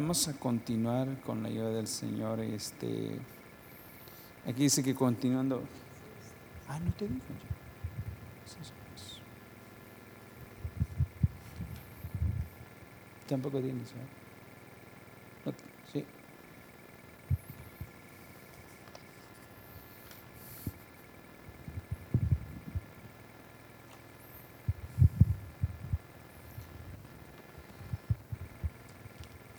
Vamos a continuar con la ayuda del Señor. Este, aquí dice que continuando. Ah, no te digo yo. Tampoco tienes, ¿verdad? sí.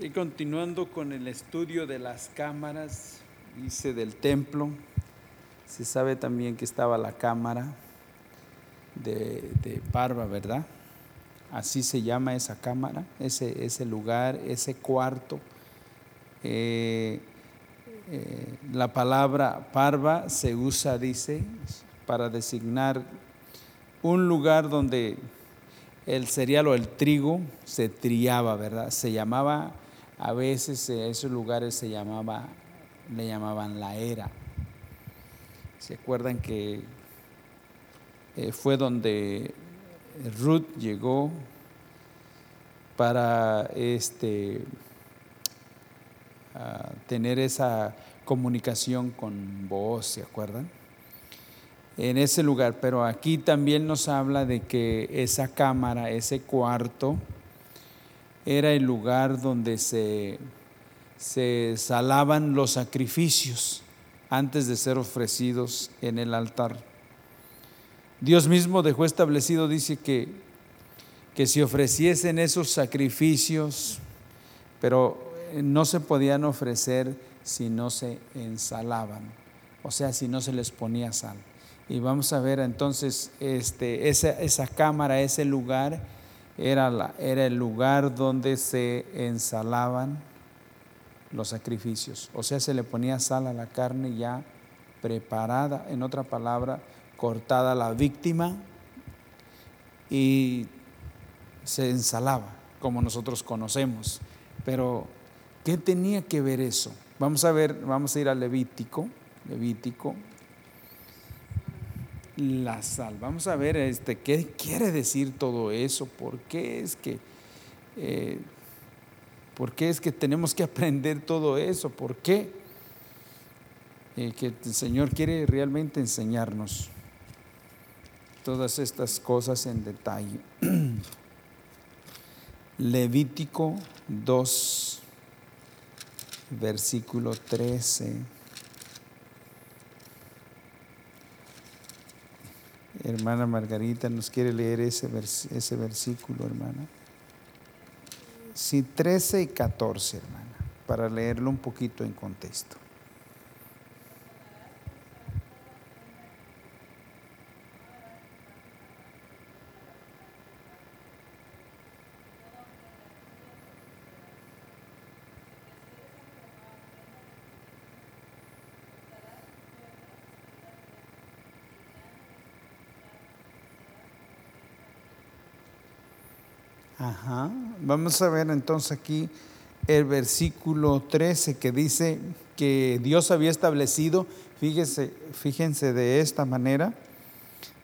Y continuando con el estudio de las cámaras, dice del templo, se sabe también que estaba la cámara de, de Parva, ¿verdad? Así se llama esa cámara, ese, ese lugar, ese cuarto. Eh, eh, la palabra parva se usa, dice, para designar un lugar donde el cereal o el trigo se triaba, ¿verdad? Se llamaba a veces eh, esos lugares se llamaba, le llamaban la era. ¿Se acuerdan que eh, fue donde Ruth llegó para este, tener esa comunicación con vos, ¿se acuerdan? En ese lugar, pero aquí también nos habla de que esa cámara, ese cuarto, era el lugar donde se, se salaban los sacrificios antes de ser ofrecidos en el altar. Dios mismo dejó establecido, dice que, que si ofreciesen esos sacrificios, pero no se podían ofrecer si no se ensalaban, o sea, si no se les ponía sal. Y vamos a ver entonces este, esa, esa cámara, ese lugar, era, la, era el lugar donde se ensalaban los sacrificios. O sea, se le ponía sal a la carne ya preparada, en otra palabra, cortada la víctima y se ensalaba, como nosotros conocemos. Pero, ¿qué tenía que ver eso? Vamos a ver, vamos a ir al Levítico, Levítico la sal. Vamos a ver este, qué quiere decir todo eso, por qué es que, eh, por qué es que tenemos que aprender todo eso, por qué eh, que el Señor quiere realmente enseñarnos todas estas cosas en detalle. Levítico 2, versículo 13. Hermana Margarita nos quiere leer ese, ese versículo, hermana. Sí, 13 y 14, hermana, para leerlo un poquito en contexto. Vamos a ver entonces aquí el versículo 13 que dice que Dios había establecido, fíjese, fíjense de esta manera,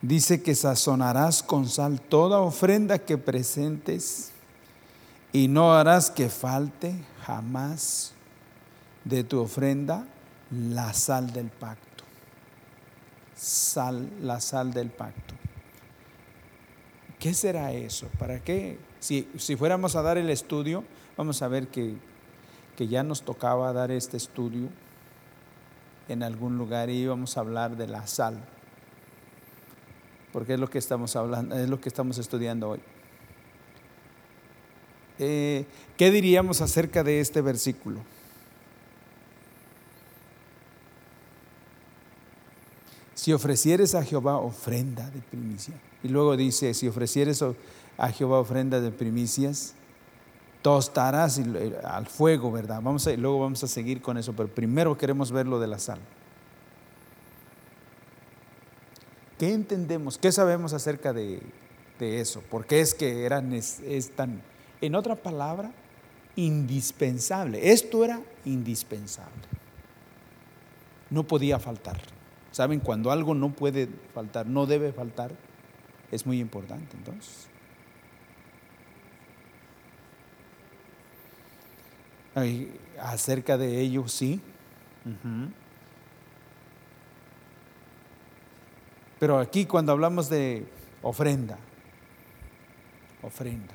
dice que sazonarás con sal toda ofrenda que presentes y no harás que falte jamás de tu ofrenda la sal del pacto. Sal, la sal del pacto. ¿Qué será eso? ¿Para qué? Si, si fuéramos a dar el estudio, vamos a ver que, que ya nos tocaba dar este estudio en algún lugar y íbamos a hablar de la sal, porque es lo que estamos hablando, es lo que estamos estudiando hoy. Eh, ¿Qué diríamos acerca de este versículo? Si ofrecieres a Jehová ofrenda de primicia, y luego dice, si ofrecieres a Jehová ofrenda de primicias, tostarás al fuego, ¿verdad? Vamos a, luego vamos a seguir con eso, pero primero queremos ver lo de la sal. ¿Qué entendemos? ¿Qué sabemos acerca de, eso? ¿Por qué es que eran, es, tan, en otra palabra, indispensable? Esto era indispensable. No podía faltar. ¿Saben? Cuando algo no puede faltar, no debe faltar, es muy importante entonces. acerca de ello, sí. Pero aquí cuando hablamos de ofrenda, ofrenda.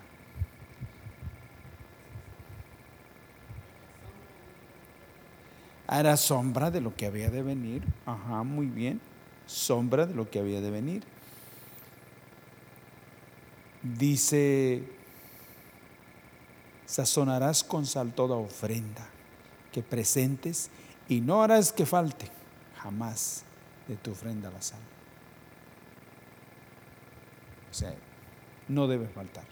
Era sombra de lo que había de venir. Ajá, muy bien. Sombra de lo que había de venir. Dice, sazonarás con sal toda ofrenda que presentes y no harás que falte jamás de tu ofrenda la sal. O sea, no debe faltar.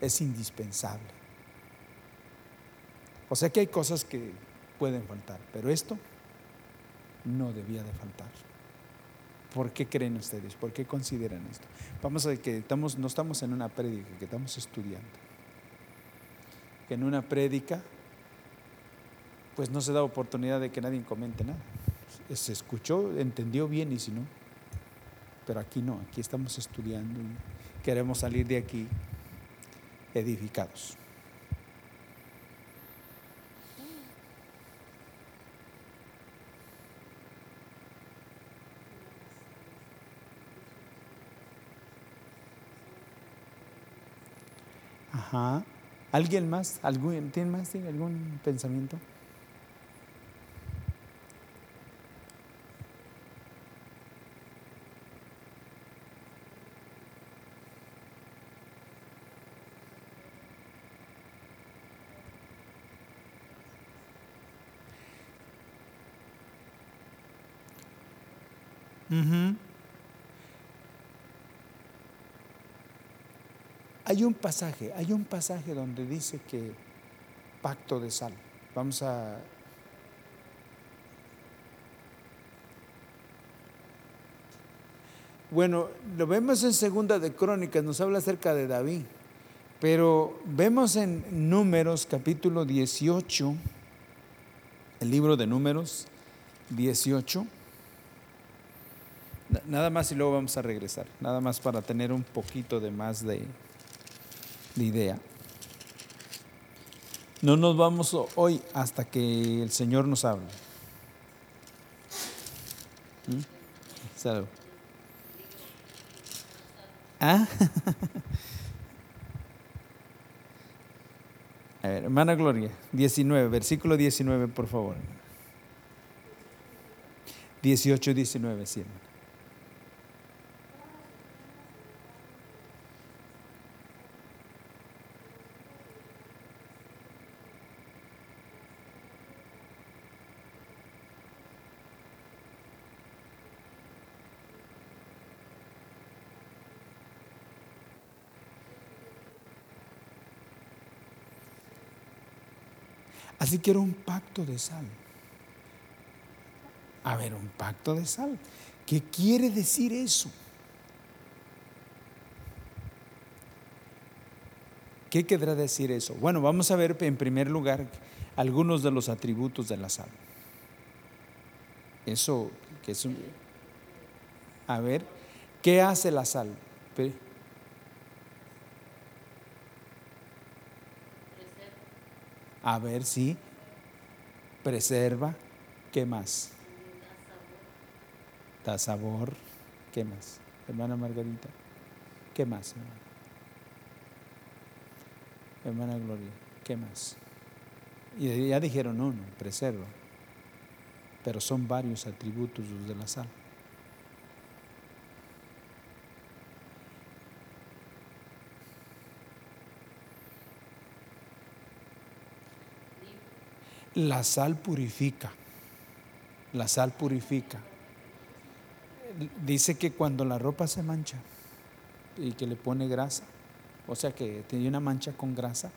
Es indispensable. O sea que hay cosas que pueden faltar, pero esto no debía de faltar. ¿Por qué creen ustedes? ¿Por qué consideran esto? Vamos a ver que estamos, no estamos en una prédica, que estamos estudiando. Que en una prédica, pues no se da oportunidad de que nadie comente nada. Se escuchó, entendió bien y si no. Pero aquí no, aquí estamos estudiando y queremos salir de aquí edificados. Ajá. ¿Alguien más? ¿Algún, ¿Tiene más? ¿Algún pensamiento? Hay un pasaje, hay un pasaje donde dice que pacto de sal. Vamos a Bueno, lo vemos en Segunda de Crónicas, nos habla acerca de David, pero vemos en Números capítulo 18, el libro de Números 18, nada más y luego vamos a regresar, nada más para tener un poquito de más de, idea. No nos vamos hoy hasta que el Señor nos hable. ¿Mm? ¿Ah? A ver, hermana Gloria, 19, versículo 19, por favor. 18, 19, sí, Así que era un pacto de sal. A ver, un pacto de sal. ¿Qué quiere decir eso? ¿Qué querrá decir eso? Bueno, vamos a ver en primer lugar algunos de los atributos de la sal. Eso, que es un... A ver, ¿qué hace la sal? A ver si preserva. ¿Qué más? Da sabor. ¿Qué más? Hermana Margarita. ¿Qué más, hermana? Hermana Gloria. ¿Qué más? Y ya dijeron, no, no, preserva. Pero son varios atributos de la sal. La sal purifica. La sal purifica. Dice que cuando la ropa se mancha y que le pone grasa, o sea que tiene una mancha con grasa,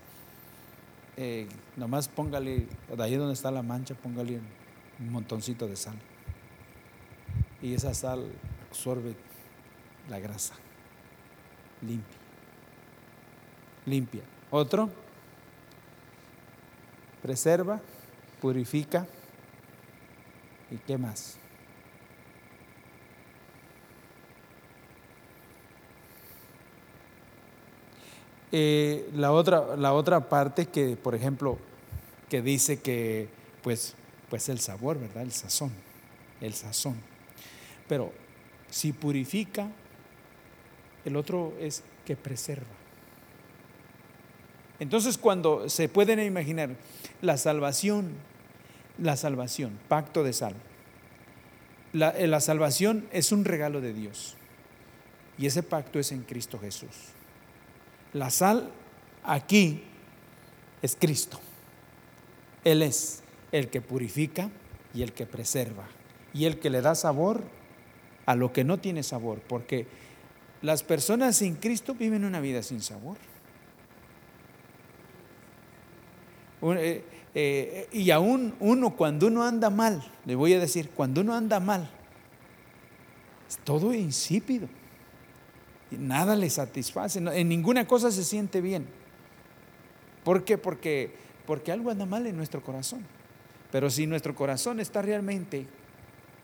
eh, nomás póngale, de ahí donde está la mancha, póngale un montoncito de sal. Y esa sal absorbe la grasa. Limpia. Limpia. Otro. Preserva purifica. ¿Y qué más? Eh, la, otra, la otra parte que, por ejemplo, que dice que, pues, pues el sabor, ¿verdad? El sazón, el sazón. Pero si purifica, el otro es que preserva. Entonces cuando se pueden imaginar la salvación, la salvación, pacto de sal. La, eh, la, salvación es un regalo de Dios y ese pacto es en Cristo Jesús. La sal aquí es Cristo. Él es el que purifica y el que preserva y el que le da sabor a lo que no tiene sabor, porque las personas sin Cristo viven una vida sin sabor. Eh, eh, y aún uno, cuando uno anda mal, le voy a decir, cuando uno anda mal, es todo insípido. Nada le satisface, en ninguna cosa se siente bien. ¿Por qué? Porque, porque algo anda mal en nuestro corazón. Pero si nuestro corazón está realmente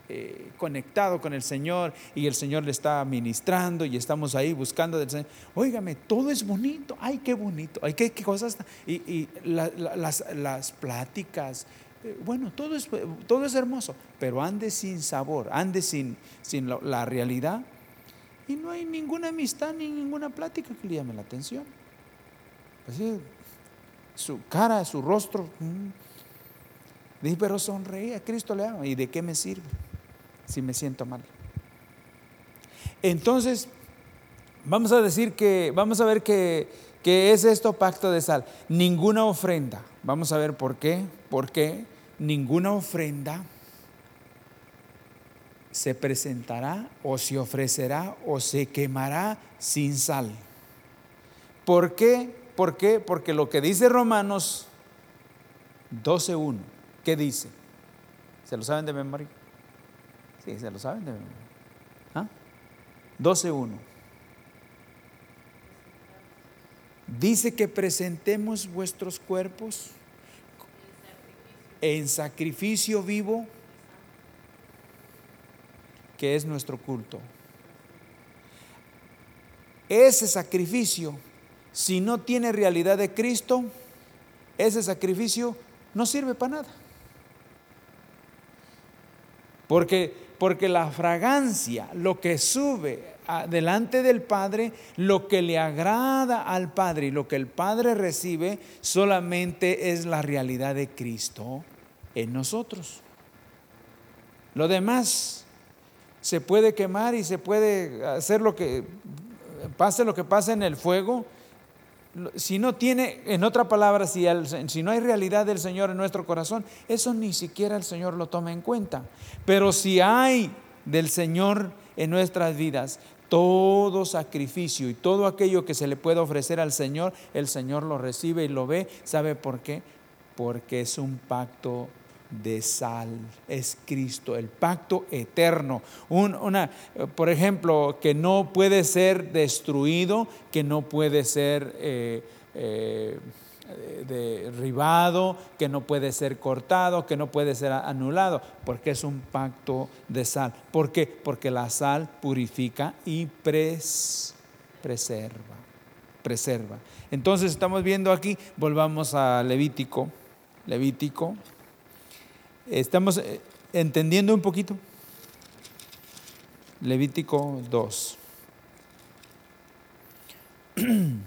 eh, conectado con el Señor y el Señor le está ministrando y estamos ahí buscando del Señor. Óigame, todo es bonito, ay, qué bonito, ay, qué, cosas. Y, las, pláticas, eh, bueno, todo es, todo es hermoso, pero ande sin sabor, ande sin, sin la, realidad y no hay ninguna amistad ni ninguna plática que le llame la atención. Así, su cara, su rostro. Mm. Dije, pero sonreía, Cristo le ama. ¿Y de qué me sirve? Si me siento mal. Entonces, vamos a decir que, vamos a ver que, es esto pacto de sal. Ninguna ofrenda. Vamos a ver por qué. ¿Por qué? Ninguna ofrenda se presentará o se ofrecerá o se quemará sin sal. ¿Por qué? ¿Por qué? Porque lo que dice Romanos 12.1, ¿qué dice? ¿Se lo saben de memoria? Se lo saben. ¿Ah? 12.1. Dice que presentemos vuestros cuerpos en sacrificio vivo, que es nuestro culto. Ese sacrificio, si no tiene realidad de Cristo, ese sacrificio no sirve para nada. Porque porque la fragancia, lo que sube delante del Padre, lo que le agrada al Padre y lo que el Padre recibe, solamente es la realidad de Cristo en nosotros. Lo demás se puede quemar y se puede hacer lo que pase lo que pase en el fuego, si no tiene, en otra palabra, si, si, no hay realidad del Señor en nuestro corazón, eso ni siquiera el Señor lo toma en cuenta. Pero si hay del Señor en nuestras vidas, todo sacrificio y todo aquello que se le puede ofrecer al Señor, el Señor lo recibe y lo ve. ¿Sabe por qué? Porque es un pacto de sal, es Cristo, el pacto eterno. una, por ejemplo, que no puede ser destruido, que no puede ser eh, eh, derribado, que no puede ser cortado, que no puede ser anulado, porque es un pacto de sal. ¿Por qué? Porque la sal purifica y preserva. Preserva. Entonces estamos viendo aquí, volvamos a Levítico. Levítico ¿Estamos eh, entendiendo un poquito? Levítico 2. ¿Mm?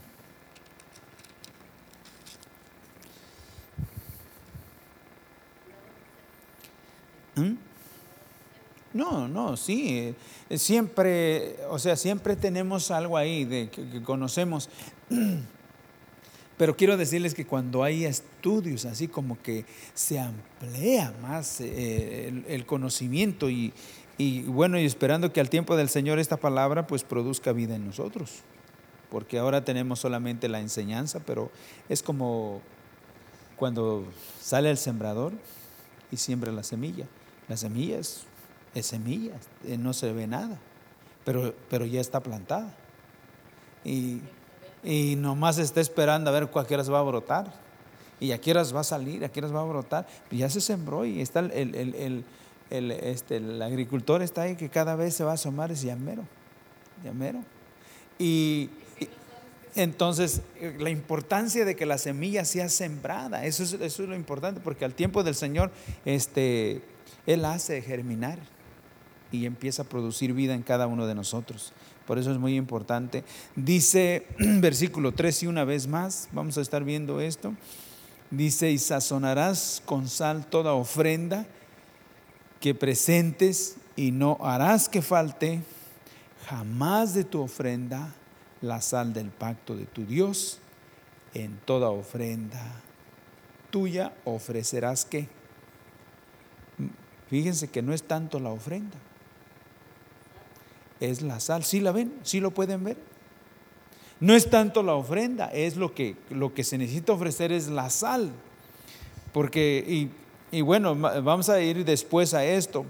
No, no, sí, eh, siempre, o sea, siempre tenemos algo ahí de que conocemos. Pero quiero decirles que cuando hay estudios así como que se amplía más eh, el, conocimiento y, bueno, y esperando que al tiempo del Señor esta palabra pues produzca vida en nosotros. Porque ahora tenemos solamente la enseñanza, pero es como cuando sale el sembrador y siembra la semilla. La semilla es, semilla, eh, no se ve nada, pero, pero ya está plantada. Y y nomás está esperando a ver a qué horas va a brotar y a qué horas va a salir, a qué va a brotar. Ya se sembró y está el, el, el, este, el agricultor está ahí que cada vez se va a asomar, es llamero, llamero. Y, entonces, eh, la importancia de que la semilla sea sembrada, eso es, eso es lo importante, porque al tiempo del Señor, este, Él hace germinar y empieza a producir vida en cada uno de nosotros. Por eso es muy importante. Dice versículo 3 y una vez más, vamos a estar viendo esto. Dice, y sazonarás con sal toda ofrenda que presentes y no harás que falte jamás de tu ofrenda la sal del pacto de tu Dios. En toda ofrenda tuya ofrecerás qué. Fíjense que no es tanto la ofrenda, es la sal. ¿Sí la ven? ¿Sí lo pueden ver? No es tanto la ofrenda, es lo que, lo que se necesita ofrecer es la sal. Porque, y, y bueno, vamos a ir después a esto.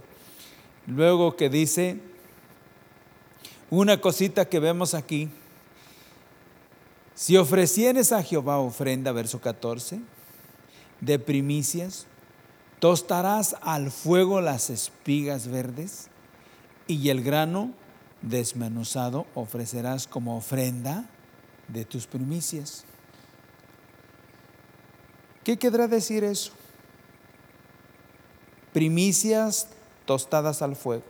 Luego que dice, una cosita que vemos aquí, si ofrecieres a Jehová ofrenda, verso 14, de primicias, tostarás al fuego las espigas verdes y el grano desmenuzado ofrecerás como ofrenda de tus primicias. ¿Qué querrá decir eso? Primicias tostadas al fuego.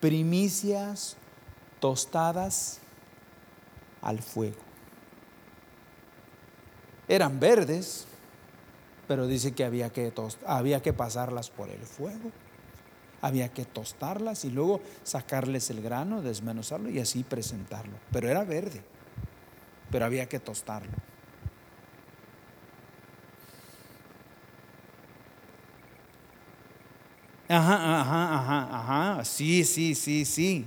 Primicias tostadas al fuego. Eran verdes, pero dice que había que, había que pasarlas por el fuego. Había que tostarlas y luego sacarles el grano, desmenuzarlo y así presentarlo. Pero era verde, pero había que tostarlo. Ajá, ajá, ajá, ajá. Sí, sí, sí, sí.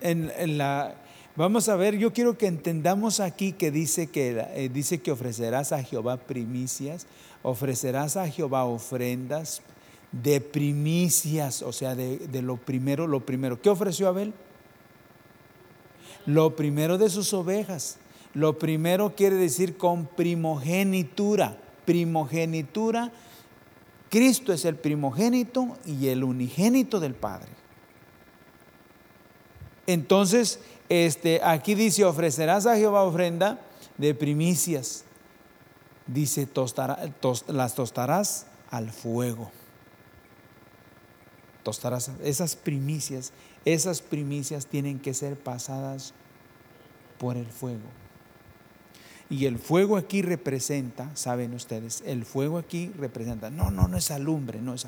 En, en la, Vamos a ver, yo quiero que entendamos aquí que dice que, eh, dice que ofrecerás a Jehová primicias, ofrecerás a Jehová ofrendas de primicias, o sea, de, de lo primero, lo primero. ¿Qué ofreció Abel? Lo primero de sus ovejas. Lo primero quiere decir con primogenitura. Primogenitura, Cristo es el primogénito y el unigénito del Padre. Entonces, este, aquí dice, ofrecerás a Jehová ofrenda de primicias. Dice, las tostarás al fuego. Tostarás esas primicias, esas primicias tienen que ser pasadas por el fuego. Y el fuego aquí representa, saben ustedes, el fuego aquí representa, no, no, no es alumbre, no es.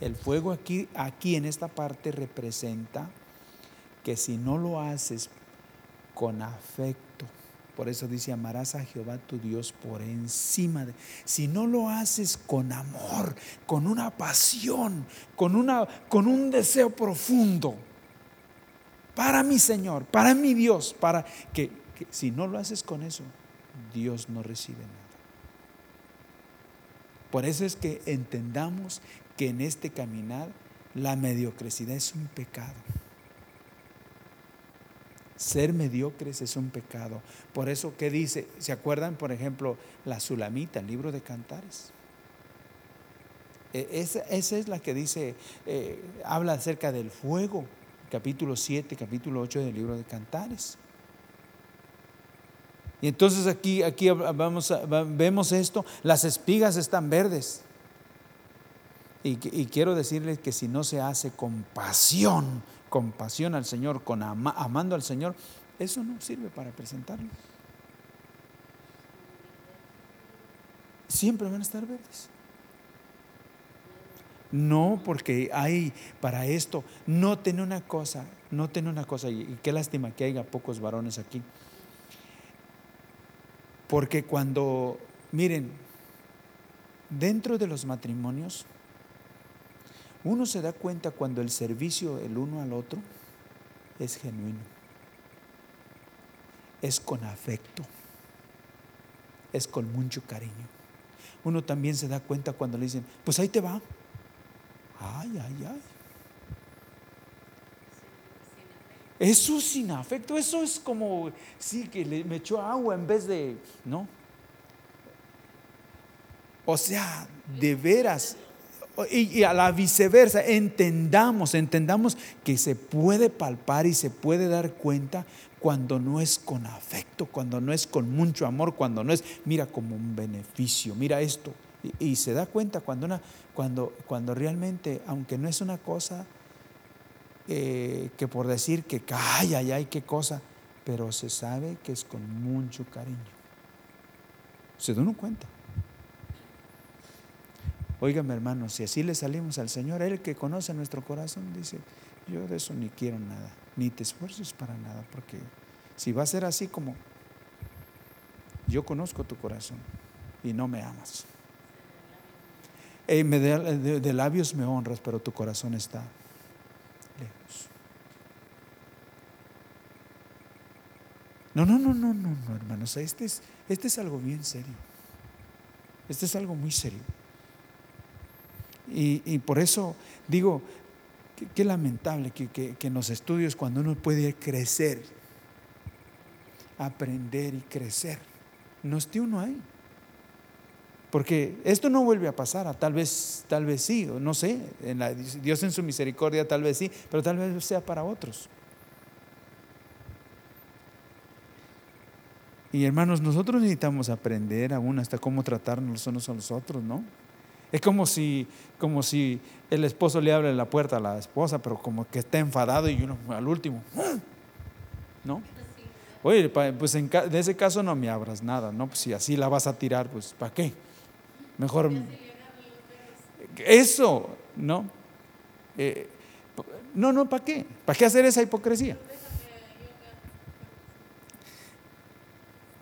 El fuego aquí, aquí en esta parte representa que si no lo haces con afecto, por eso dice, amarás a Jehová tu Dios por encima de... Si no lo haces con amor, con una pasión, con, una, con un deseo profundo, para mi Señor, para mi Dios, para que, que si no lo haces con eso, Dios no recibe nada. Por eso es que entendamos que en este caminar la mediocridad es un pecado. Ser mediocres es un pecado. Por eso, ¿qué dice? ¿Se acuerdan, por ejemplo, la Sulamita, el libro de Cantares? E, esa, es la que dice, eh, habla acerca del fuego, capítulo 7, capítulo 8 del libro de Cantares. Y entonces aquí, aquí vemos esto, las espigas están verdes. Y, y, quiero decirles que si no se hace con pasión, compasión al Señor, con amando al Señor, eso no sirve para presentarlo. Siempre van a estar verdes. No, porque hay para esto, no tiene una cosa, no tiene una cosa, y qué lástima que haya pocos varones aquí. Porque cuando, miren, dentro de los matrimonios, uno se da cuenta cuando el servicio el uno al otro es genuino, es con afecto, es con mucho cariño. Uno también se da cuenta cuando le dicen, pues ahí te va. Ay, ay, ay. Eso sin afecto, eso es como, sí, que le, me echó agua en vez de, ¿no? O sea, de veras, Y, a la viceversa, entendamos, entendamos que se puede palpar y se puede dar cuenta cuando no es con afecto, cuando no es con mucho amor, cuando no es, mira como un beneficio, mira esto. Y, se da cuenta cuando, una, cuando, cuando realmente, aunque no es una cosa eh, que por decir que calla, ya hay qué cosa, pero se sabe que es con mucho cariño. Se da uno cuenta. Óigame hermano, si así le salimos al Señor, Él que conoce nuestro corazón, dice, yo de eso ni quiero nada, ni te esfuerces para nada, porque si va a ser así como yo conozco tu corazón y no me amas. de, de, labios me honras, pero tu corazón está lejos. No, no, no, no, no, no, hermanos. Este es, este es algo bien serio. Este es algo muy serio. Y, por eso digo, qué lamentable que, en los estudios cuando uno puede crecer, aprender y crecer, no esté uno ahí. Porque esto no vuelve a pasar, tal vez, tal vez sí, no sé, en Dios en su misericordia tal vez sí, pero tal vez sea para otros. Y hermanos, nosotros necesitamos aprender aún hasta cómo tratarnos unos a los otros, ¿no? Es como si, como si el esposo le abre la puerta a la esposa, pero como que está enfadado y uno al último, ¿no? Oye, pues en ese caso no me abras nada, ¿no? Pues si así la vas a tirar, pues ¿para qué? Mejor... Eso, ¿no? Eh, no, no, ¿para qué? ¿Para qué hacer esa hipocresía?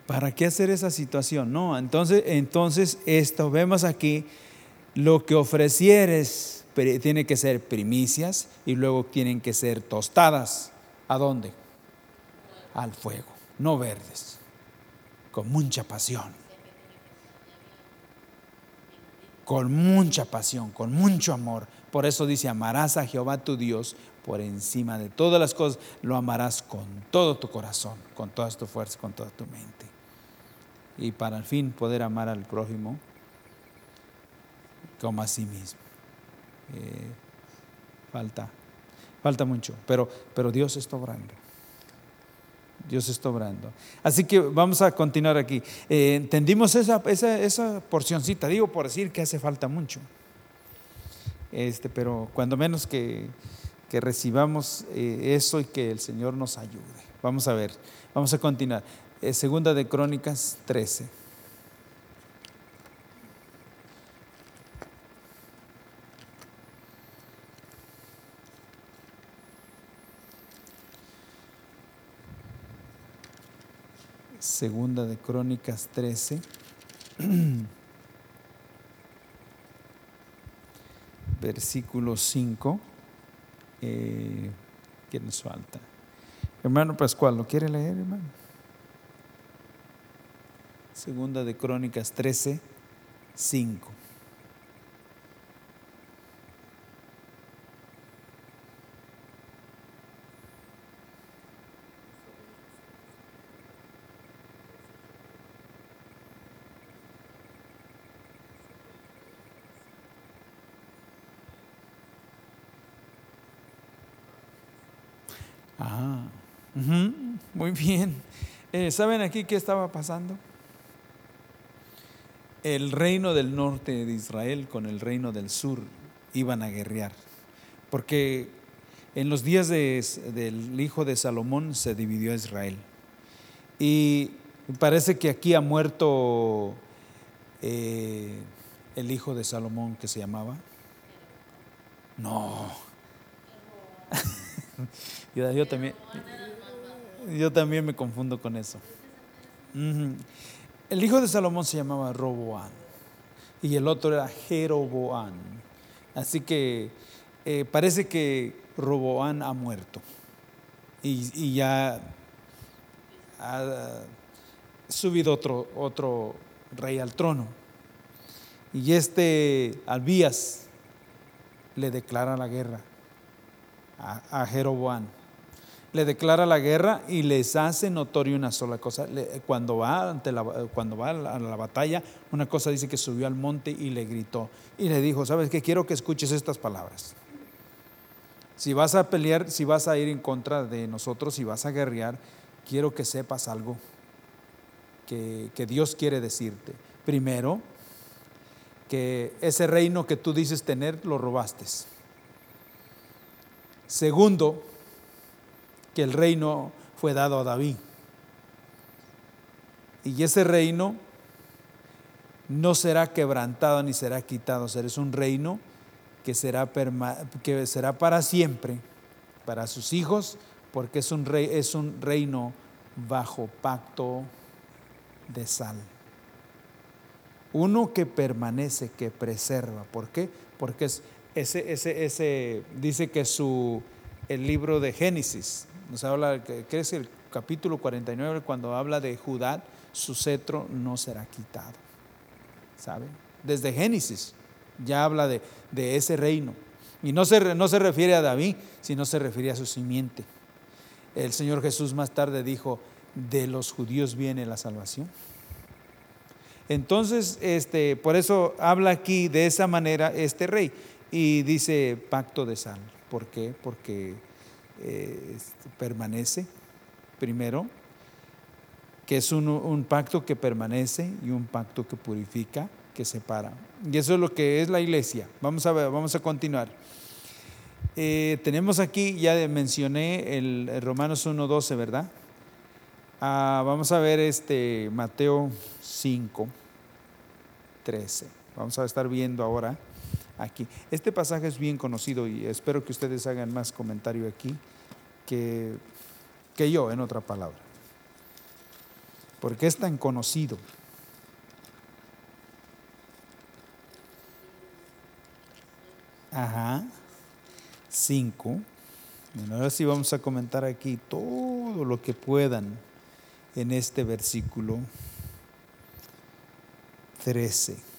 ¿Para qué hacer esa situación? No, entonces, entonces esto vemos aquí lo que ofrecieres tiene que ser primicias y luego tienen que ser tostadas. ¿A dónde? Al fuego, no verdes, con mucha pasión. Con mucha pasión, con mucho amor. Por eso dice, amarás a Jehová tu Dios por encima de todas las cosas. Lo amarás con todo tu corazón, con toda tu fuerza, con toda tu mente. Y para al fin poder amar al prójimo como a sí mismo. Eh, falta, falta mucho, pero, pero Dios está obrando. Dios está obrando. Así que vamos a continuar aquí. Eh, entendimos esa, esa, esa, porcioncita, digo por decir que hace falta mucho. Este, pero cuando menos que, que recibamos eh, eso y que el Señor nos ayude. Vamos a ver, vamos a continuar. segunda de Crónicas 13. Segunda de Crónicas 13. Versículo 5. Eh, ¿Qué nos falta? Hermano Pascual, ¿lo quiere leer, hermano? Segunda de Crónicas 13, 5. muy bien. Eh, ¿Saben aquí qué estaba pasando? El reino del norte de Israel con el reino del sur iban a guerrear. Porque en los días del hijo de Salomón se dividió Israel. Y parece que aquí ha muerto eh, el hijo de Salomón que se llamaba. No. yo también. Yo también me confundo con eso. El hijo de Salomón se llamaba Roboán y el otro era Jeroboán. Así que eh, parece que Roboán ha muerto y, ya ha subido otro, otro rey al trono. Y este Albías le declara la guerra a, a Jeroboán. Le declara la guerra y les hace notorio una sola cosa. Cuando va, ante la, cuando va a la, batalla, una cosa dice que subió al monte y le gritó y le dijo, sabes que quiero que escuches estas palabras. Si vas a pelear, si vas a ir en contra de nosotros, si vas a guerrear, quiero que sepas algo que, que Dios quiere decirte. Primero, que ese reino que tú dices tener lo robaste. Segundo, que el reino fue dado a David. Y ese reino no será quebrantado ni será quitado, será es un reino que será, que será para siempre, para sus hijos, porque es un, es un reino bajo pacto de sal. Uno que permanece, que preserva. ¿Por qué? Porque es, ese, ese, ese, dice que su, el libro de Génesis, nos habla, que es el capítulo 49, cuando habla de Judá, su cetro no será quitado. ¿Saben? Desde Génesis ya habla de, de ese reino. Y no se, no se refiere a David, sino se refiere a su simiente. El Señor Jesús más tarde dijo, de los judíos viene la salvación. Entonces, este, por eso habla aquí de esa manera este rey y dice pacto de sal. ¿Por qué? Porque eh, permanece, primero, que es un, pacto que permanece y un pacto que purifica, que separa. Y eso es lo que es la iglesia. Vamos a ver, vamos a continuar. Eh, tenemos aquí, ya mencioné el, Romanos 1.12, ¿verdad? Ah, vamos a ver este Mateo 5, 13. Vamos a estar viendo ahora aquí. Este pasaje es bien conocido y espero que ustedes hagan más comentario aquí que, que yo, en otra palabra. Porque es tan conocido. Ajá. Cinco. Bueno, ahora sí vamos a comentar aquí todo lo que puedan en este versículo 13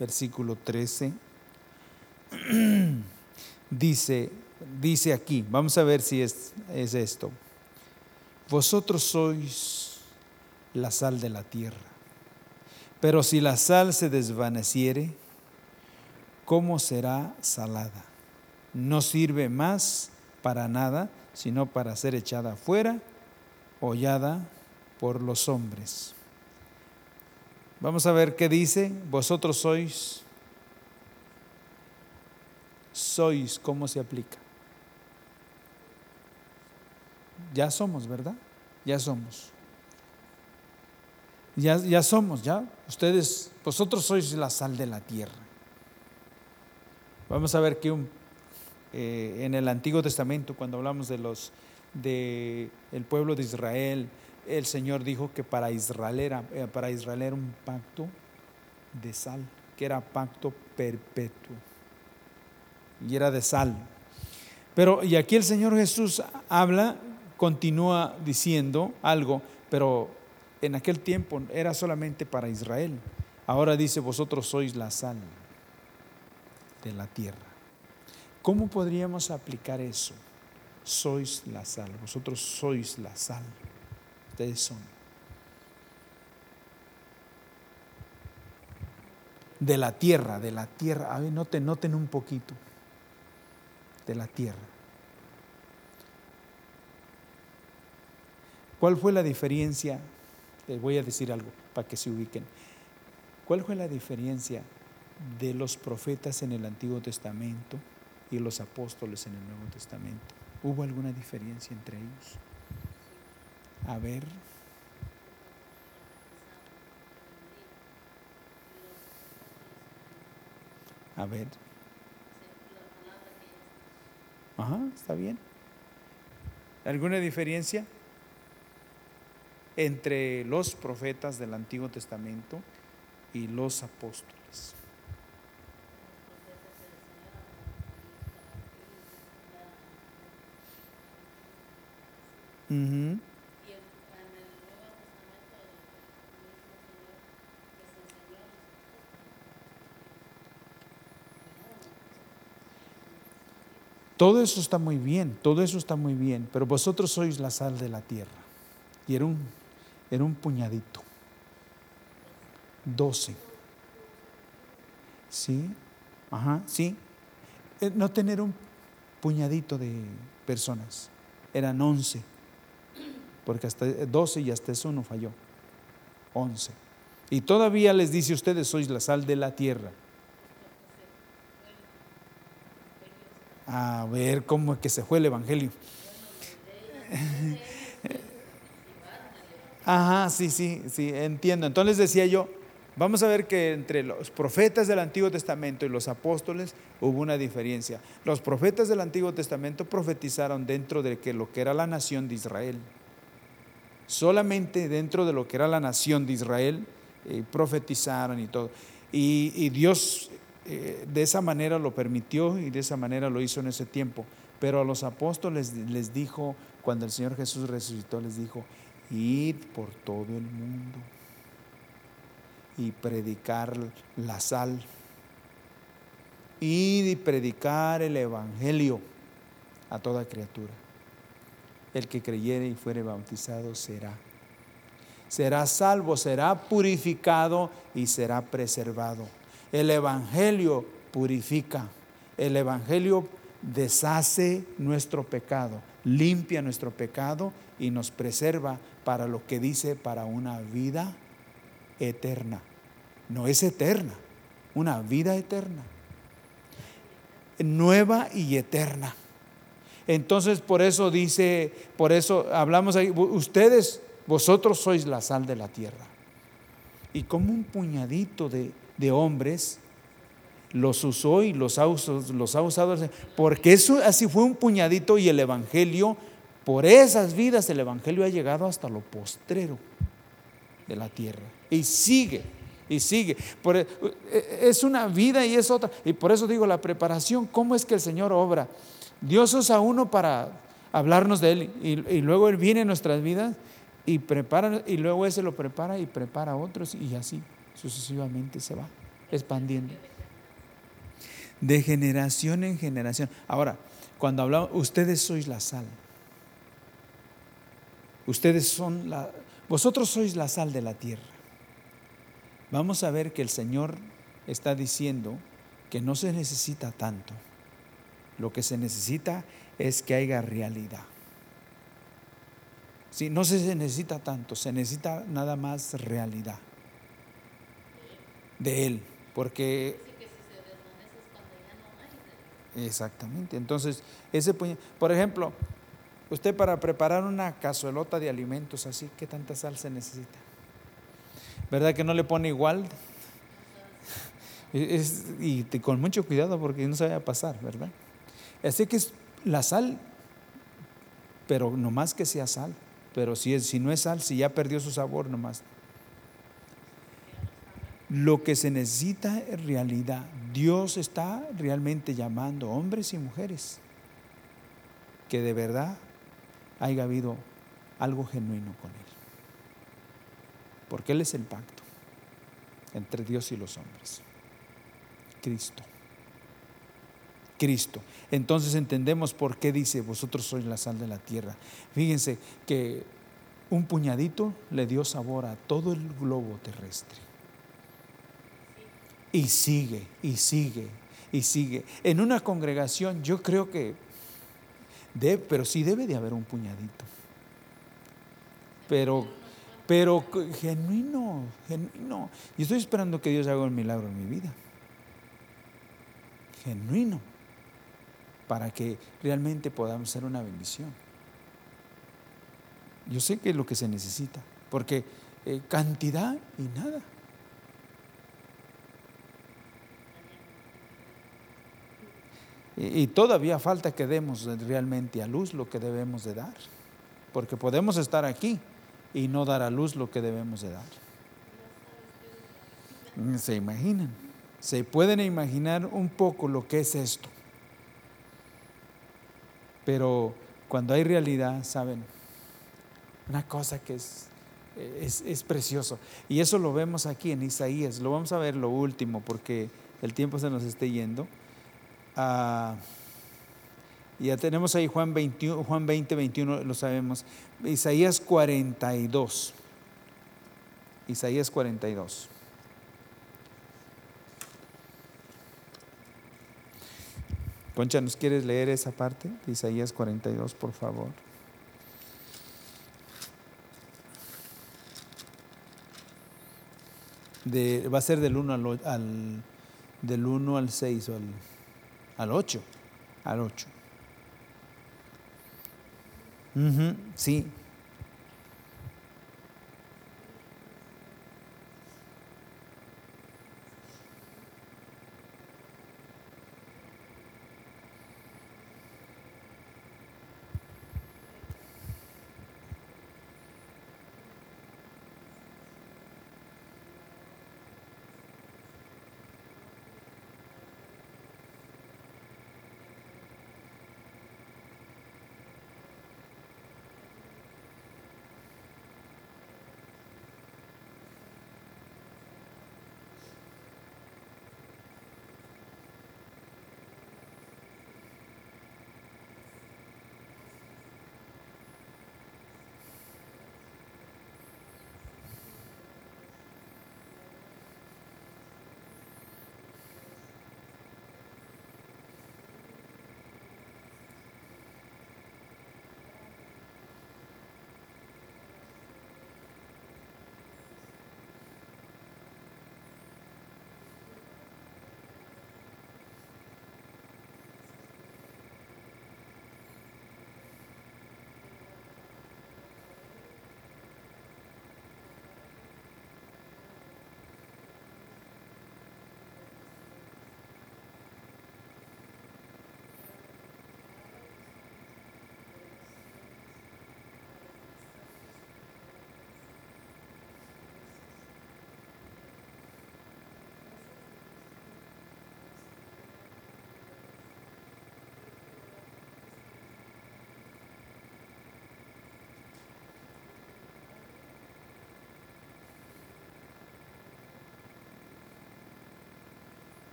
versículo 13, dice, dice aquí, vamos a ver si es, es esto, vosotros sois la sal de la tierra, pero si la sal se desvaneciere, ¿cómo será salada? No sirve más para nada, sino para ser echada afuera, hollada por los hombres. Vamos a ver qué dice. Vosotros sois. Sois, ¿cómo se aplica? Ya somos, ¿verdad? Ya somos. Ya, ya somos, ya. Ustedes, vosotros sois la sal de la tierra. Vamos a ver que un, eh, en el Antiguo Testamento, cuando hablamos de los de pueblo de Israel, el Señor dijo que para Israel era, eh, para Israel era un pacto de sal, que era pacto perpetuo. Y era de sal. Pero, y aquí el Señor Jesús habla, continúa diciendo algo, pero en aquel tiempo era solamente para Israel. Ahora dice, vosotros sois la sal de la tierra. ¿Cómo podríamos aplicar eso? Sois la sal, vosotros sois la sal son. De la tierra, de la tierra. A ver, noten, noten un poquito. De la tierra. ¿Cuál fue la diferencia? Les voy a decir algo para que se ubiquen. ¿Cuál fue la diferencia de los profetas en el Antiguo Testamento y los apóstoles en el Nuevo Testamento? ¿Hubo alguna diferencia entre ellos? A ver. A ver. Ajá, está bien. ¿Alguna diferencia entre los profetas del Antiguo Testamento y los apóstoles? Todo eso está muy bien, todo eso está muy bien, pero vosotros sois la sal de la tierra. Y era un, era un puñadito. Doce. ¿Sí? Ajá, sí. Eh, no tener un puñadito de personas. Eran once. Porque hasta doce y hasta eso no falló. Once. Y todavía les dice, ustedes sois la sal de la tierra. A ver cómo es que se fue el Evangelio. Ajá, sí, sí, sí, entiendo. Entonces decía yo, vamos a ver que entre los profetas del Antiguo Testamento y los apóstoles hubo una diferencia. Los profetas del Antiguo Testamento profetizaron dentro de que lo que era la nación de Israel. Solamente dentro de lo que era la nación de Israel eh, profetizaron y todo. Y, Dios eh, de esa manera lo permitió y de esa manera lo hizo en ese tiempo. Pero a los apóstoles les dijo, cuando el Señor Jesús resucitó, les dijo, id por todo el mundo y predicar la sal. Id y predicar el Evangelio a toda criatura. El que creyere y fuere bautizado será será salvo, será purificado y será preservado. El Evangelio purifica, el Evangelio deshace nuestro pecado, limpia nuestro pecado y nos preserva para lo que dice, para una vida eterna. No es eterna, una vida eterna. Nueva y eterna. Entonces por eso dice, por eso hablamos ahí, ustedes vosotros sois la sal de la tierra. Y como un puñadito de, hombres los usó y los ha, los ha usado, porque eso así fue un puñadito y el Evangelio, por esas vidas el Evangelio ha llegado hasta lo postrero de la tierra. Y sigue, y sigue. E, es una vida y es otra. Y por eso digo la preparación, ¿cómo es que el Señor obra? Dios usa uno para hablarnos de Él y, y luego Él viene en nuestras vidas y prepara, y luego ese lo prepara y prepara a otros y así sucesivamente se va expandiendo. De generación en generación. Ahora, cuando hablamos, ustedes sois la sal. Ustedes son la, vosotros sois la sal de la tierra. Vamos a ver que el Señor está diciendo que no se necesita tanto. Lo que se necesita es que haya realidad no se necesita tanto, se necesita nada más realidad de Él, porque... Exactamente, entonces, ese por ejemplo, usted para preparar una cazuelota de alimentos así, ¿qué tanta sal se necesita? ¿Verdad que no le pone igual? y con mucho cuidado porque no se vaya a pasar, ¿verdad? Así que es la sal, pero no más que sea sal. Pero si, si no es sal, si ya perdió su sabor nomás. Lo que se necesita es realidad. Dios está realmente llamando hombres y mujeres que de verdad haya habido algo genuino con Él. Porque Él es el pacto entre Dios y los hombres. Cristo. Cristo. Entonces entendemos por qué dice, vosotros sois la sal de la tierra. Fíjense que un puñadito le dio sabor a todo el globo terrestre. Y sigue, y sigue, y sigue. En una congregación yo creo que, pero sí debe de haber un puñadito. Pero, pero genuino, genuino. Y estoy esperando que Dios haga un milagro en mi vida. Genuino para que realmente podamos ser una bendición. Yo sé que es lo que se necesita, porque eh, cantidad y nada. Y, todavía falta que demos realmente a luz lo que debemos de dar, porque podemos estar aquí y no dar a luz lo que debemos de dar. ¿Se imaginan? ¿Se pueden imaginar un poco lo que es esto? Pero cuando hay realidad, ¿saben? Una cosa que es, es, precioso. Y eso lo vemos aquí en Isaías. Lo vamos a ver lo último porque el tiempo se nos está yendo. Ah, Ya tenemos ahí Juan, 21, Juan 20, 21, lo sabemos. Isaías 42. Isaías 42. Concha, ¿nos quieres leer esa parte Isaías 42, por favor? De, va a ser del 1 al, al, del 1 al 6 o al, al 8. Al 8. Uh sí,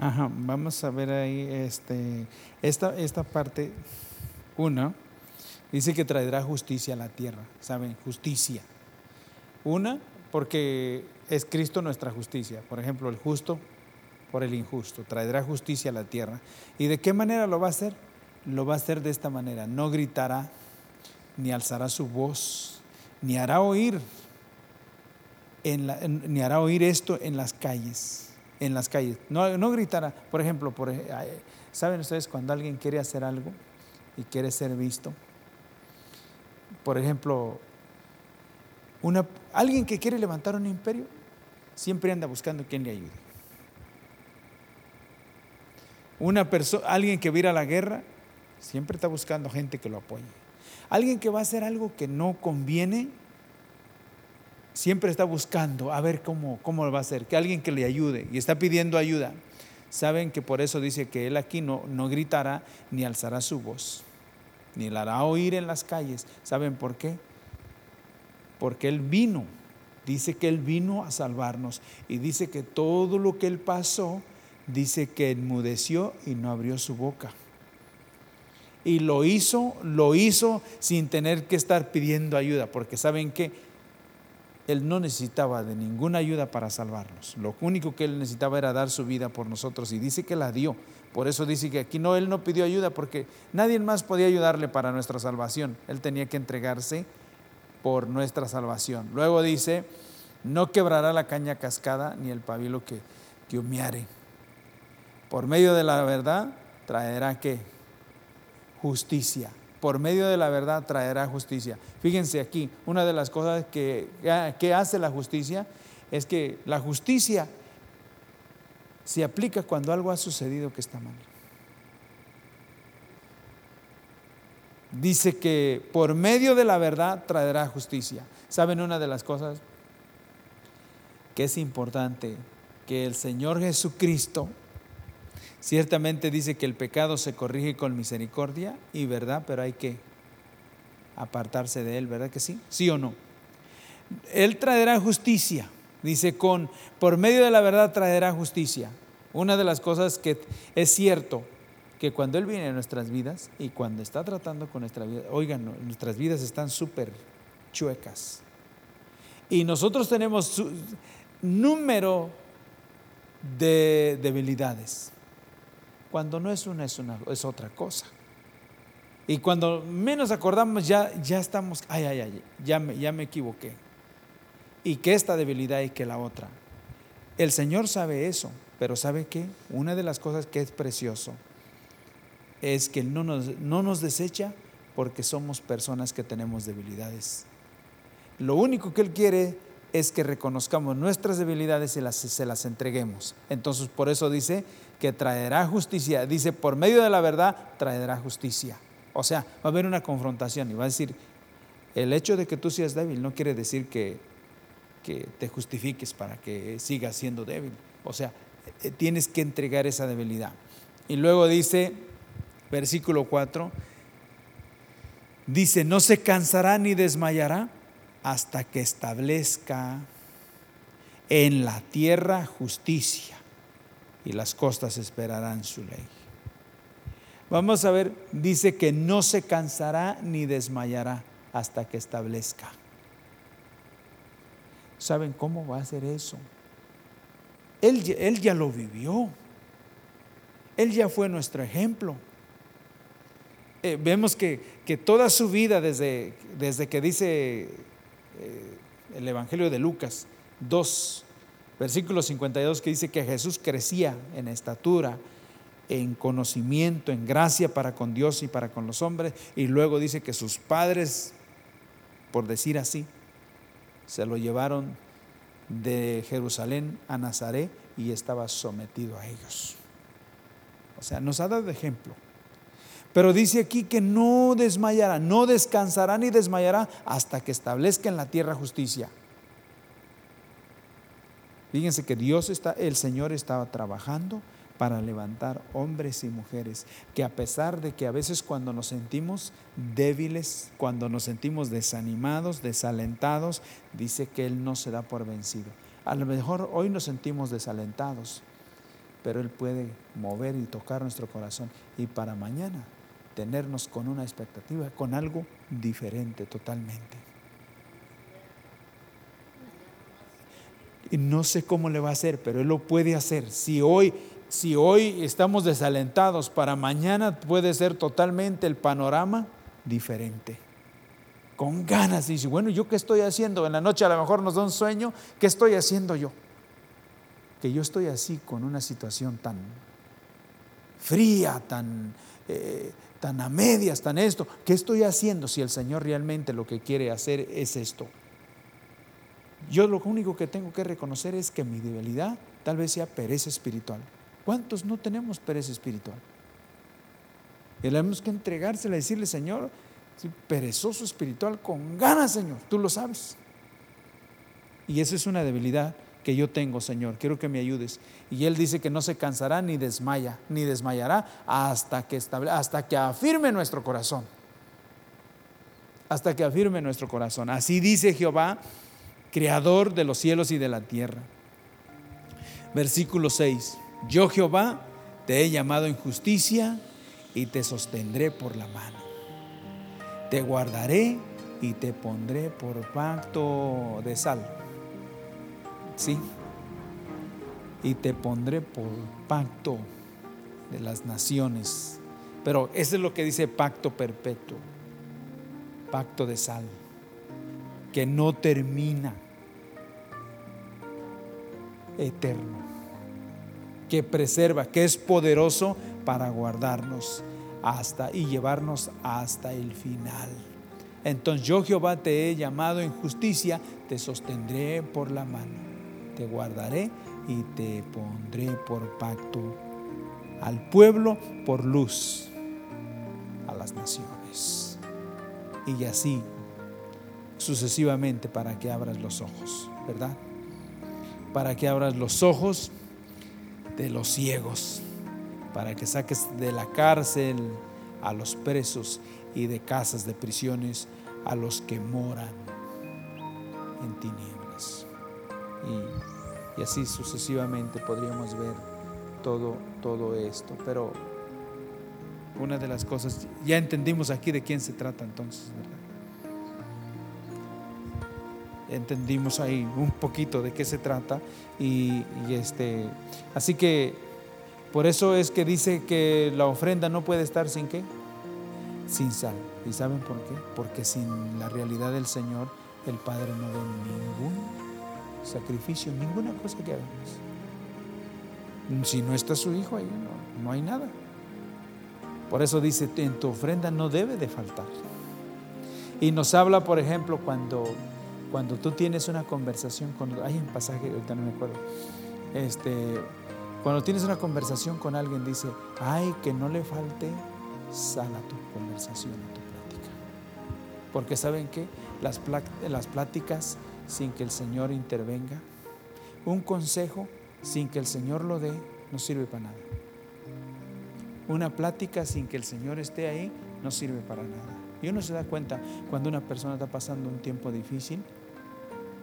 Ajá, vamos a ver ahí este, esta, esta parte, una, dice que traerá justicia a la tierra, ¿saben? Justicia. Una, porque es Cristo nuestra justicia. Por ejemplo, el justo por el injusto, traerá justicia a la tierra. ¿Y de qué manera lo va a hacer? Lo va a hacer de esta manera, no gritará, ni alzará su voz, ni hará oír, en ni hará oír esto en las calles en las calles. No, no gritará. Por ejemplo, por, ¿saben ustedes cuando alguien quiere hacer algo y quiere ser visto? Por ejemplo, una, alguien que quiere levantar un imperio siempre anda buscando quien le ayude. Una persona, alguien que va a ir a la guerra siempre está buscando gente que lo apoye. Alguien que va a hacer algo que no conviene siempre está buscando a ver cómo, cómo lo va a hacer, que alguien que le ayude y está pidiendo ayuda. Saben que por eso dice que él aquí no, no gritará ni alzará su voz, ni la hará oír en las calles. ¿Saben por qué? Porque él vino, dice que él vino a salvarnos y dice que todo lo que él pasó, dice que enmudeció y no abrió su boca. Y lo hizo, lo hizo sin tener que estar pidiendo ayuda, porque saben que él no necesitaba de ninguna ayuda para salvarnos. Lo único que Él necesitaba era dar su vida por nosotros y dice que la dio. Por eso dice que aquí no, Él no pidió ayuda porque nadie más podía ayudarle para nuestra salvación. Él tenía que entregarse por nuestra salvación. Luego dice, no quebrará la caña cascada ni el pabilo que, que. Por medio de la verdad traerá que justicia por medio de la verdad traerá justicia. Fíjense aquí, una de las cosas que, que hace la justicia es que la justicia se aplica cuando algo ha sucedido que está mal. Dice que por medio de la verdad traerá justicia. ¿Saben una de las cosas que es importante? Que el Señor Jesucristo Ciertamente dice que el pecado se corrige con misericordia y verdad, pero hay que apartarse de él, ¿verdad que sí? ¿Sí o no? Él traerá justicia. Dice, con, por medio de la verdad traerá justicia. Una de las cosas que es cierto, que cuando Él viene a nuestras vidas y cuando está tratando con nuestra vida, oigan, nuestras vidas están súper chuecas. Y nosotros tenemos número de debilidades. Cuando no es una, es, una, es otra cosa. Y cuando menos acordamos, ya, ya estamos, ay, ay, ay, ya me, ya me equivoqué. Y que esta debilidad y que la otra. El Señor sabe eso, pero ¿sabe qué? Una de las cosas que es precioso es que no nos, no nos desecha porque somos personas que tenemos debilidades. Lo único que Él quiere es que reconozcamos nuestras debilidades y las, se las entreguemos. Entonces, por eso dice que traerá justicia. Dice, por medio de la verdad, traerá justicia. O sea, va a haber una confrontación y va a decir, el hecho de que tú seas débil no quiere decir que, que te justifiques para que sigas siendo débil. O sea, eh, tienes que entregar esa debilidad. Y luego dice, versículo 4, dice, no se cansará ni desmayará hasta que establezca en la tierra justicia y las costas esperarán su ley. Vamos a ver, dice que no se cansará ni desmayará hasta que establezca. ¿Saben cómo va a hacer eso? Él, él ya lo vivió. Él ya fue nuestro ejemplo. Eh, vemos que, que, toda su vida, desde, desde que dice eh, el Evangelio de Lucas 2, versículo 52, que dice que Jesús crecía en estatura, en conocimiento, en gracia para con Dios y para con los hombres, y luego dice que sus padres, por decir así, se lo llevaron de Jerusalén a Nazaret y estaba sometido a ellos. O sea, nos ha dado ejemplo. Pero dice aquí que no desmayará, no descansará ni desmayará hasta que establezca en la tierra justicia. Fíjense que Dios está, el Señor estaba trabajando para levantar hombres y mujeres que a pesar de que a veces cuando nos sentimos débiles, cuando nos sentimos desanimados, desalentados, dice que Él no se da por vencido. A lo mejor hoy nos sentimos desalentados, pero Él puede mover y tocar nuestro corazón y para mañana tenernos con una expectativa, con algo diferente totalmente. No sé cómo le va a hacer, pero Él lo puede hacer. Si hoy, si hoy estamos desalentados, para mañana puede ser totalmente el panorama diferente. Con ganas. Dice, bueno, ¿yo qué estoy haciendo? En la noche a lo mejor nos da un sueño. ¿Qué estoy haciendo yo? Que yo estoy así con una situación tan fría, tan... Eh, tan a medias, tan esto. ¿Qué estoy haciendo si el Señor realmente lo que quiere hacer es esto? Yo lo único que tengo que reconocer es que mi debilidad tal vez sea pereza espiritual. ¿Cuántos no tenemos pereza espiritual? Tenemos que entregársela y decirle, Señor, perezoso espiritual, con ganas, Señor, tú lo sabes. Y esa es una debilidad que yo tengo, Señor. Quiero que me ayudes. Y Él dice que no se cansará ni desmaya, ni desmayará hasta que, estable, hasta que afirme nuestro corazón. Hasta que afirme nuestro corazón. Así dice Jehová, creador de los cielos y de la tierra. Versículo 6. Yo Jehová te he llamado en justicia y te sostendré por la mano. Te guardaré y te pondré por pacto de sal ¿sí? Y te pondré por pacto de las naciones. Pero eso es lo que dice pacto perpetuo, pacto de sal, que no termina, eterno, que preserva, que es poderoso para guardarnos hasta y llevarnos hasta el final. Entonces yo Jehová te he llamado en justicia, te sostendré por la mano te guardaré y te pondré por pacto al pueblo por luz a las naciones. Y así sucesivamente para que abras los ojos, ¿verdad? Para que abras los ojos de los ciegos, para que saques de la cárcel a los presos y de casas de prisiones a los que moran en tinieblas. Y, así sucesivamente podríamos ver todo, todo esto. Pero una de las cosas, ya entendimos aquí de quién se trata entonces, ¿verdad? Entendimos ahí un poquito de qué se trata y, este, así que por eso es que dice que la ofrenda no puede estar sin qué, sin sal. ¿Y saben por qué? Porque sin la realidad del Señor el Padre no ve ningún sacrificio, ninguna cosa que hagamos. Si no está su hijo ahí, no, no hay nada. Por eso dice, en tu ofrenda no debe de faltar. Y nos habla, por ejemplo, cuando, cuando tú tienes una conversación con... Hay un pasaje, ahorita no me acuerdo. Este, cuando tienes una conversación con alguien, dice, ay, que no le falte sal a tu conversación, a tu plática. Porque saben que las, las pláticas sin que el Señor intervenga, un consejo sin que el Señor lo dé, no sirve para nada. Una plática sin que el Señor esté ahí no sirve para nada. Y uno se da cuenta cuando una persona está pasando un tiempo difícil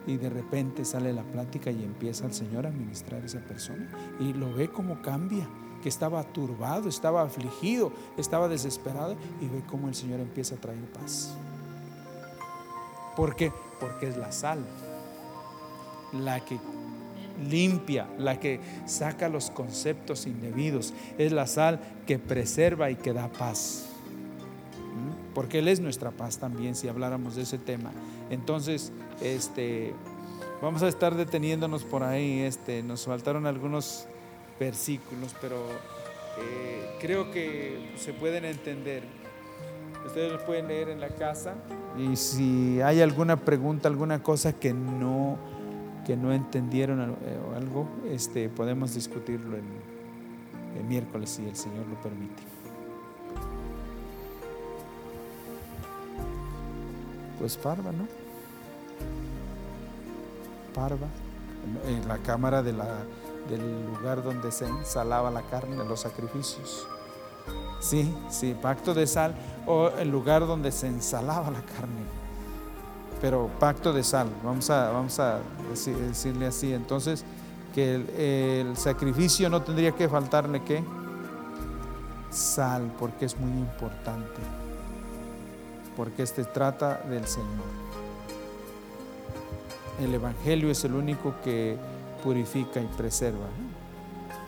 y de repente sale la plática y empieza el Señor a ministrar a esa persona y lo ve como cambia, que estaba turbado, estaba afligido, estaba desesperado y ve cómo el Señor empieza a traer paz. ¿Por qué? Porque es la sal la que limpia, la que saca los conceptos indebidos. Es la sal que preserva y que da paz. ¿Mm? Porque Él es nuestra paz también, si habláramos de ese tema. Entonces, este, vamos a estar deteniéndonos por ahí. Este, nos faltaron algunos versículos, pero eh, creo que se pueden entender. Ustedes los pueden leer en la casa. Y si hay alguna pregunta, alguna cosa que no que no entendieron eh, algo, este, podemos discutirlo el, el miércoles si el Señor lo permite. Pues Parva, ¿no? Parva, en la cámara del lugar donde se ensalaba la carne, los sacrificios. Sí, sí, pacto de sal o el lugar donde se ensalaba la carne pero pacto de sal, vamos a, vamos a decirle así. Entonces, que el, sacrificio no tendría que faltarle qué? Sal, porque es muy importante, porque este trata del Señor. El Evangelio es el único que purifica y preserva,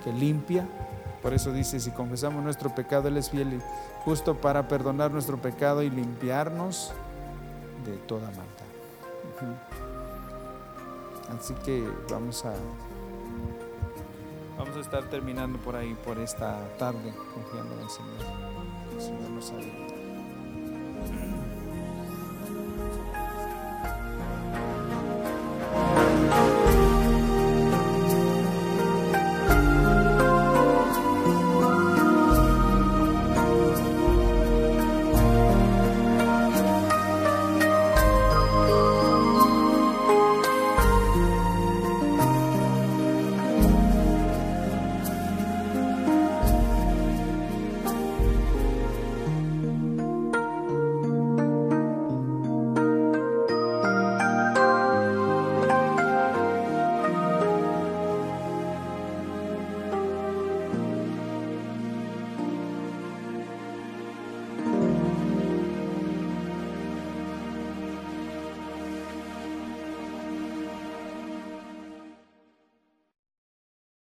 que limpia. Por eso dice, si confesamos nuestro pecado, Él es fiel y justo para perdonar nuestro pecado y limpiarnos de toda maldad. Así que vamos a vamos a estar terminando por ahí por esta tarde confiando en el Señor. El Señor nos ayuda.